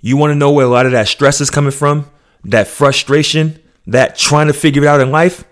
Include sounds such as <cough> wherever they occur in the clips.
You want to know where a lot of that stress is coming from? That frustration, that trying to figure it out in life?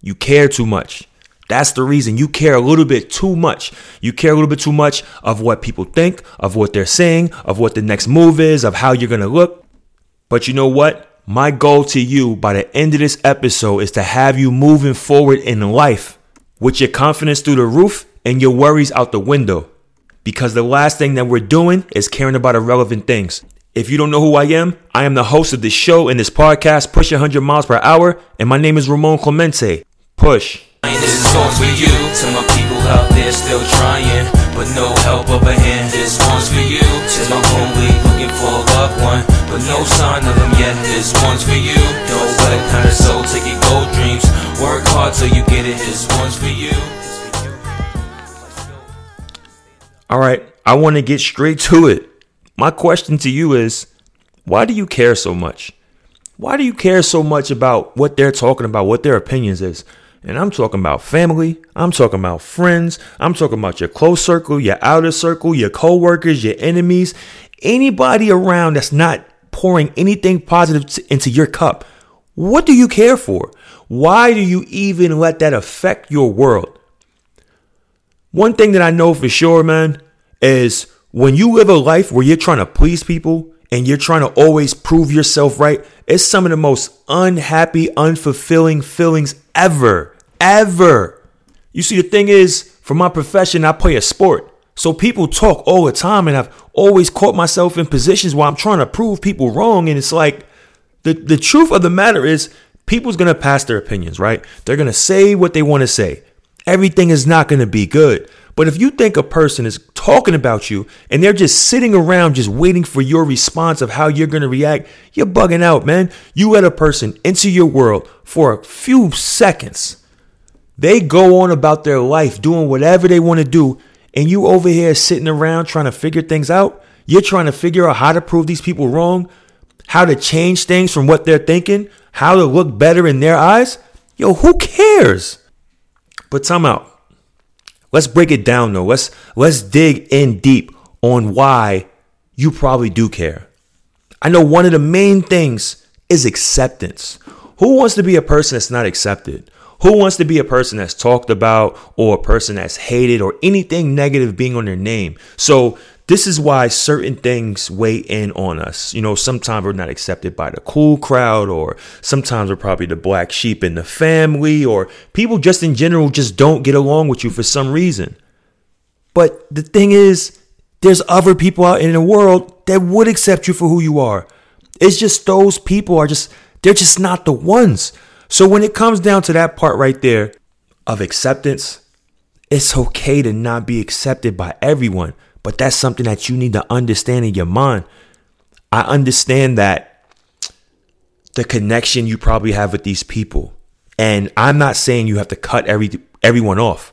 You care too much. That's the reason you care a little bit too much. You care a little bit too much of what people think, of what they're saying, of what the next move is, of how you're going to look. But you know what? My goal to you by the end of this episode is to have you moving forward in life with your confidence through the roof and your worries out the window. Because the last thing that we're doing is caring about irrelevant things. If you don't know who I am, I am the host of this show and this podcast, Push 100 Miles Per Hour, and my name is Ramon Clemente. Push. This one's for you, to my people out there still trying, but no help of a hand. This one's for you, my homie looking for a loved one, but no sign of them yet. This one's for you, don't let kind of soul take your gold dreams. Work hard till you get it. This one's for you. All right, I want to get straight to it. My question to you is why do you care so much? Why do you care so much about what they're talking about, what their opinions is? And I'm talking about family. I'm talking about friends. I'm talking about your close circle, your outer circle, your coworkers, your enemies, anybody around that's not pouring anything positive into your cup. What do you care for? Why do you even let that affect your world? One thing that I know for sure, man, is when you live a life where you're trying to please people and you're trying to always prove yourself right, it's some of the most unhappy, unfulfilling feelings ever. Ever. You see, the thing is, for my profession, I play a sport. So people talk all the time, and I've always caught myself in positions where I'm trying to prove people wrong. And it's like the, the truth of the matter is, people's gonna pass their opinions, right? They're gonna say what they wanna say. Everything is not gonna be good. But if you think a person is talking about you and they're just sitting around just waiting for your response of how you're going to react, you're bugging out, man. You let a person into your world for a few seconds. They go on about their life doing whatever they want to do, and you over here sitting around trying to figure things out. You're trying to figure out how to prove these people wrong, how to change things from what they're thinking, how to look better in their eyes. Yo, who cares? But time out. Let's break it down though. Let's let's dig in deep on why you probably do care. I know one of the main things is acceptance. Who wants to be a person that's not accepted? Who wants to be a person that's talked about or a person that's hated or anything negative being on their name? So this is why certain things weigh in on us. You know, sometimes we're not accepted by the cool crowd, or sometimes we're probably the black sheep in the family, or people just in general just don't get along with you for some reason. But the thing is, there's other people out in the world that would accept you for who you are. It's just those people are just, they're just not the ones. So when it comes down to that part right there of acceptance, it's okay to not be accepted by everyone. But that's something that you need to understand in your mind. I understand that the connection you probably have with these people. And I'm not saying you have to cut every everyone off,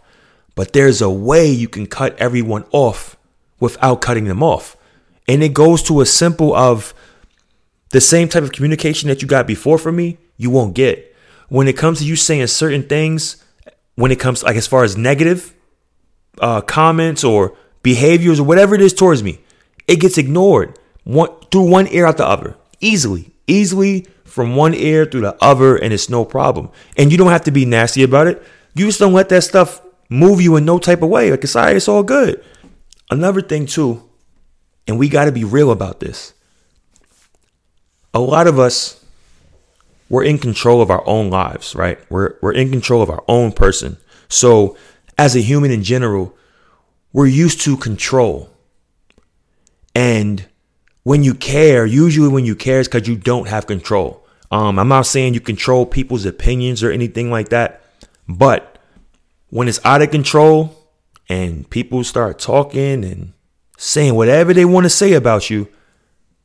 but there's a way you can cut everyone off without cutting them off. And it goes to a simple of the same type of communication that you got before from me, you won't get. When it comes to you saying certain things, when it comes like as far as negative uh, comments or behaviors or whatever it is towards me, it gets ignored one, through one ear out the other. Easily, easily from one ear through the other, and it's no problem. And you don't have to be nasty about it. You just don't let that stuff move you in no type of way. Like it's all right, it's all good. Another thing too, and we got to be real about this. A lot of us, we're in control of our own lives, right? We're we're in control of our own person. So, as a human in general, we're used to control. And when you care, usually when you care is because you don't have control. Um, I'm not saying you control people's opinions or anything like that, but when it's out of control and people start talking and saying whatever they want to say about you,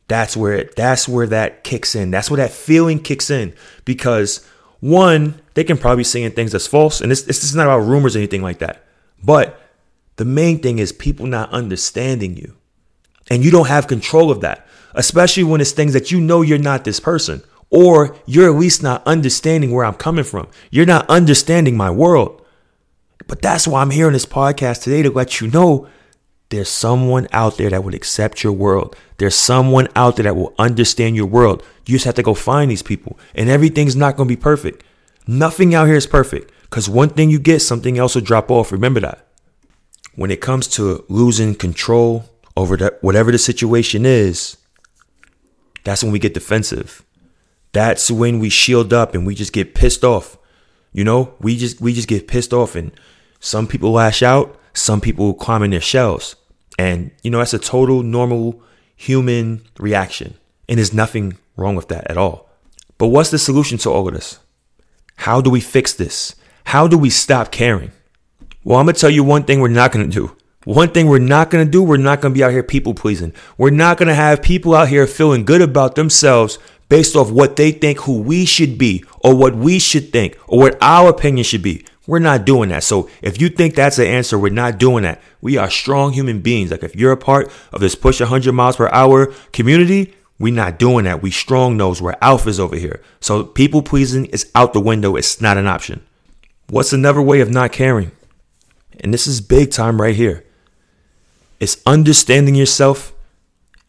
that's where it, that's where that kicks in. That's where that feeling kicks in because one, they can probably saying things that's false, and this this is not about rumors or anything like that, but the main thing is people not understanding you. And you don't have control of that, especially when it's things that you know you're not this person, or you're at least not understanding where I'm coming from. You're not understanding my world. But that's why I'm here on this podcast today to let you know there's someone out there that would accept your world. There's someone out there that will understand your world. You just have to go find these people. And everything's not going to be perfect. Nothing out here is perfect. Because one thing you get, something else will drop off. Remember that. When it comes to losing control over that, whatever the situation is, that's when we get defensive. That's when we shield up and we just get pissed off. You know, we just we just get pissed off and some people lash out, some people climb in their shells. And you know, that's a total normal human reaction. And there's nothing wrong with that at all. But what's the solution to all of this? How do we fix this? How do we stop caring? Well, I'm going to tell you one thing we're not going to do. One thing we're not going to do, we're not going to be out here people pleasing. We're not going to have people out here feeling good about themselves based off what they think who we should be or what we should think or what our opinion should be. We're not doing that. So if you think that's the answer, we're not doing that. We are strong human beings. Like if you're a part of this push 100 miles per hour community, we're not doing that. We strong nose. We're alphas over here. So people pleasing is out the window. It's not an option. What's another way of not caring? And this is big time right here. It's understanding yourself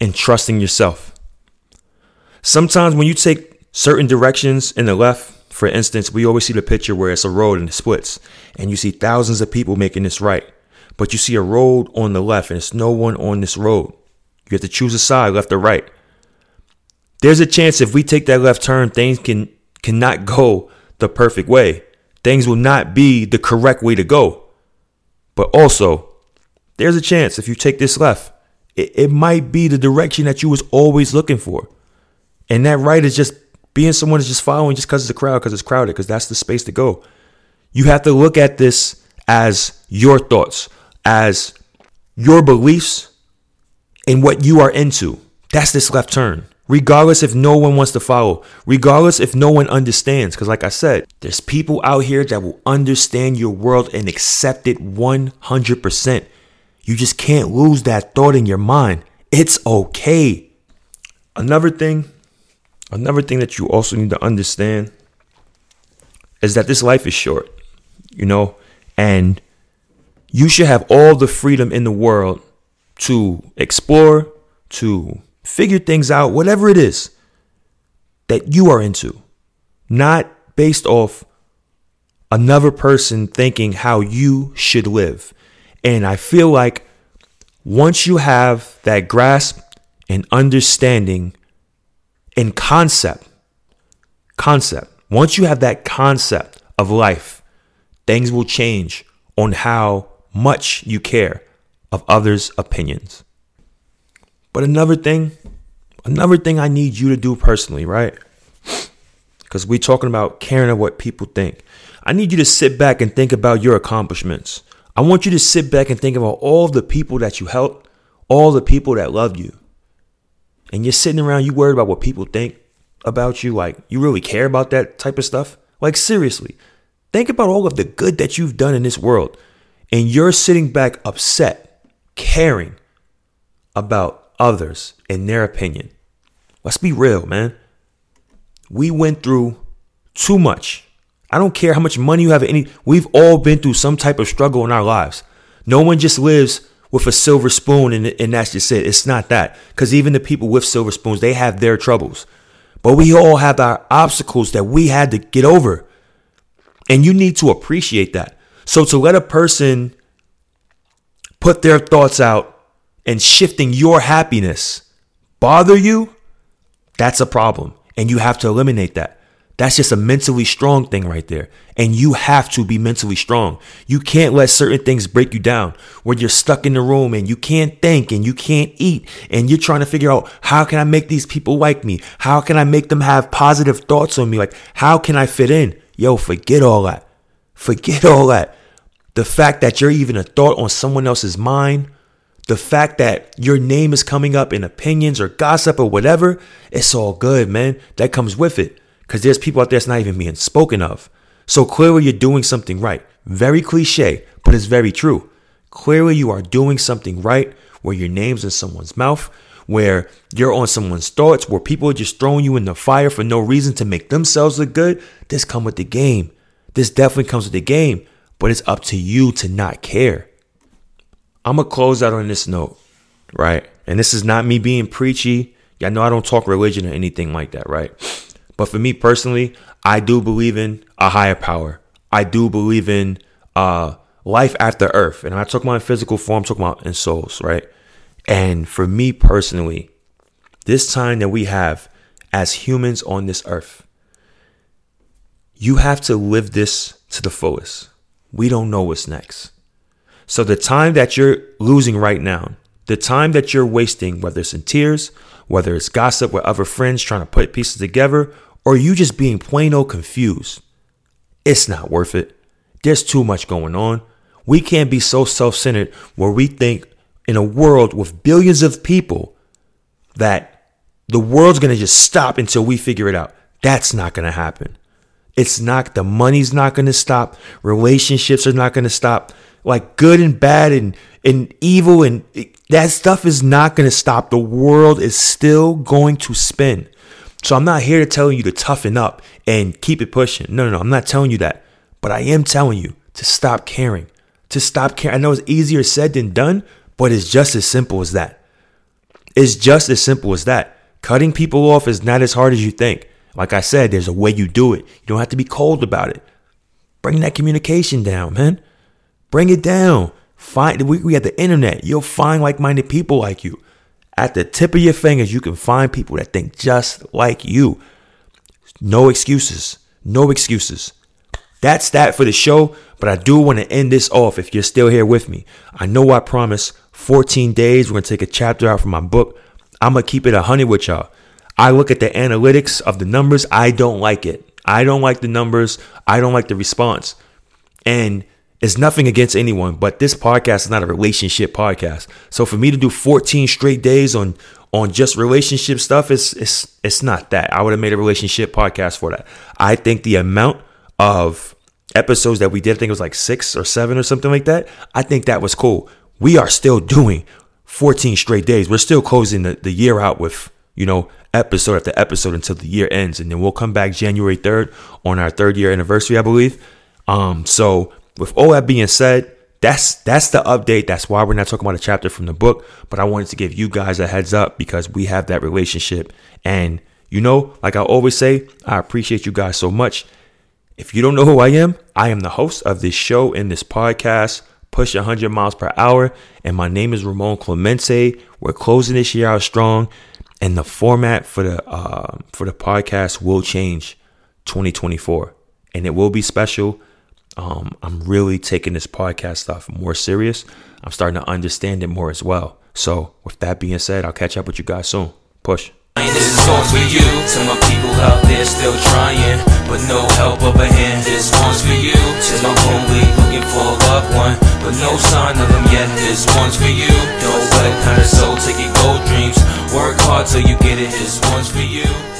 and trusting yourself. Sometimes when you take certain directions in the left, for instance, we always see the picture where it's a road and it splits, and you see thousands of people making this right. But you see a road on the left and it's no one on this road. You have to choose a side, left or right. There's a chance if we take that left turn, things can cannot go the perfect way. Things will not be the correct way to go. But also, there's a chance if you take this left, it, it might be the direction that you was always looking for. And that right is just being someone is just following just because it's a crowd, because it's crowded, because that's the space to go. You have to look at this as your thoughts, as your beliefs, and what you are into. That's this left turn. Regardless if no one wants to follow, regardless if no one understands. Because, like I said, there's people out here that will understand your world and accept it 100%. You just can't lose that thought in your mind. It's okay. Another thing Another thing that you also need to understand is that this life is short, you know, and you should have all the freedom in the world to explore, to figure things out, whatever it is that you are into, not based off another person thinking how you should live. And I feel like once you have that grasp and understanding and concept, concept, once you have that concept of life, things will change on how much you care of others' opinions. But another thing, another thing I need you to do personally, right? Because we're talking about caring of what people think. I need you to sit back and think about your accomplishments. I want you to sit back and think about all the people that you helped, all the people that loved you and you're sitting around, you worried about what people think about you, like you really care about that type of stuff? Like, seriously, think about all of the good that you've done in this world, and you're sitting back upset, caring about others and their opinion. Let's be real, man. We went through too much. I don't care how much money you have, any, we've all been through some type of struggle in our lives. No one just lives with a silver spoon and, and that's just it. It's not that. Because even the people with silver spoons, they have their troubles. But we all have our obstacles that we had to get over. And you need to appreciate that. So to let a person put their thoughts out and shifting your happiness bother you, that's a problem. And you have to eliminate that. That's just a mentally strong thing right there. And you have to be mentally strong. You can't let certain things break you down where you're stuck in the room and you can't think and you can't eat and you're trying to figure out how can I make these people like me? How can I make them have positive thoughts on me? Like, how can I fit in? Yo, forget all that. Forget <laughs> all that. The fact that you're even a thought on someone else's mind, the fact that your name is coming up in opinions or gossip or whatever, it's all good, man. That comes with it because there's people out there that's not even being spoken of. So clearly you're doing something right. Very cliche, but it's very true. Clearly you are doing something right where your name's in someone's mouth, where you're on someone's thoughts, where people are just throwing you in the fire for no reason to make themselves look good. This come with the game. This definitely comes with the game, but it's up to you to not care. I'm gonna close out on this note, right? And this is not me being preachy. Y'all know I don't talk religion or anything like that, right? But for me personally, I do believe in a higher power. I do believe in uh, life after earth. And I talk my physical form, talking about in souls, right? And for me personally, this time that we have as humans on this earth, you have to live this to the fullest. We don't know what's next. So the time that you're losing right now, the time that you're wasting, whether it's in tears, whether it's gossip with other friends trying to put pieces together, or you just being plain old confused, it's not worth it. There's too much going on. We can't be so self centered where we think in a world with billions of people that the world's going to just stop until we figure it out. That's not going to happen. It's not, the money's not going to stop. Relationships are not going to stop. Like good and bad and, and evil and that stuff is not going to stop. The world is still going to spin. So I'm not here to tell you to toughen up and keep it pushing. No, no, no. I'm not telling you that. But I am telling you to stop caring. To stop caring. I know it's easier said than done, but it's just as simple as that. It's just as simple as that. Cutting people off is not as hard as you think. Like I said, there's a way you do it. You don't have to be cold about it. Bring that communication down, man. Bring it down. Find we, we have the internet. You'll find like-minded people like you. At the tip of your fingers, you can find people that think just like you. No excuses. No excuses. That's that for the show, but I do want to end this off if you're still here with me. I know I promised 14 days. We're going to take a chapter out from my book. I'm going to keep it a 100 with y'all. I look at the analytics of the numbers. I don't like it. I don't like the numbers. I don't like the response. And it's nothing against anyone, but this podcast is not a relationship podcast. So for me to do 14 straight days on on just relationship stuff, it's it's it's not that. I would have made a relationship podcast for that. I think the amount of episodes that we did, I think it was like six or seven or something like that. I think that was cool. We are still doing 14 straight days. We're still closing the, the year out with, you know, episode after episode until the year ends. And then we'll come back January 3rd on our third year anniversary, I believe. Um, so with all that being said, that's that's the update. That's why we're not talking about a chapter from the book, but I wanted to give you guys a heads up because we have that relationship. And you know, like I always say, I appreciate you guys so much. If you don't know who I am, I am the host of this show and this podcast, Push 100 Miles Per Hour, and my name is Ramon Clemente. We're closing this year out strong, and the format for the uh, for the podcast will change 2024, and it will be special. Um, I'm really taking this podcast stuff more serious. I'm starting to understand it more as well. So, with that being said, I'll catch up with you guys soon. Push. This song's for you, to my people out there still trying, but no help of a hand. This one's for you, to my looking for a loved one, but no sign of them yet. This one's for you, don't kind of soul take your gold dreams. Work hard till you get it. This one's for you.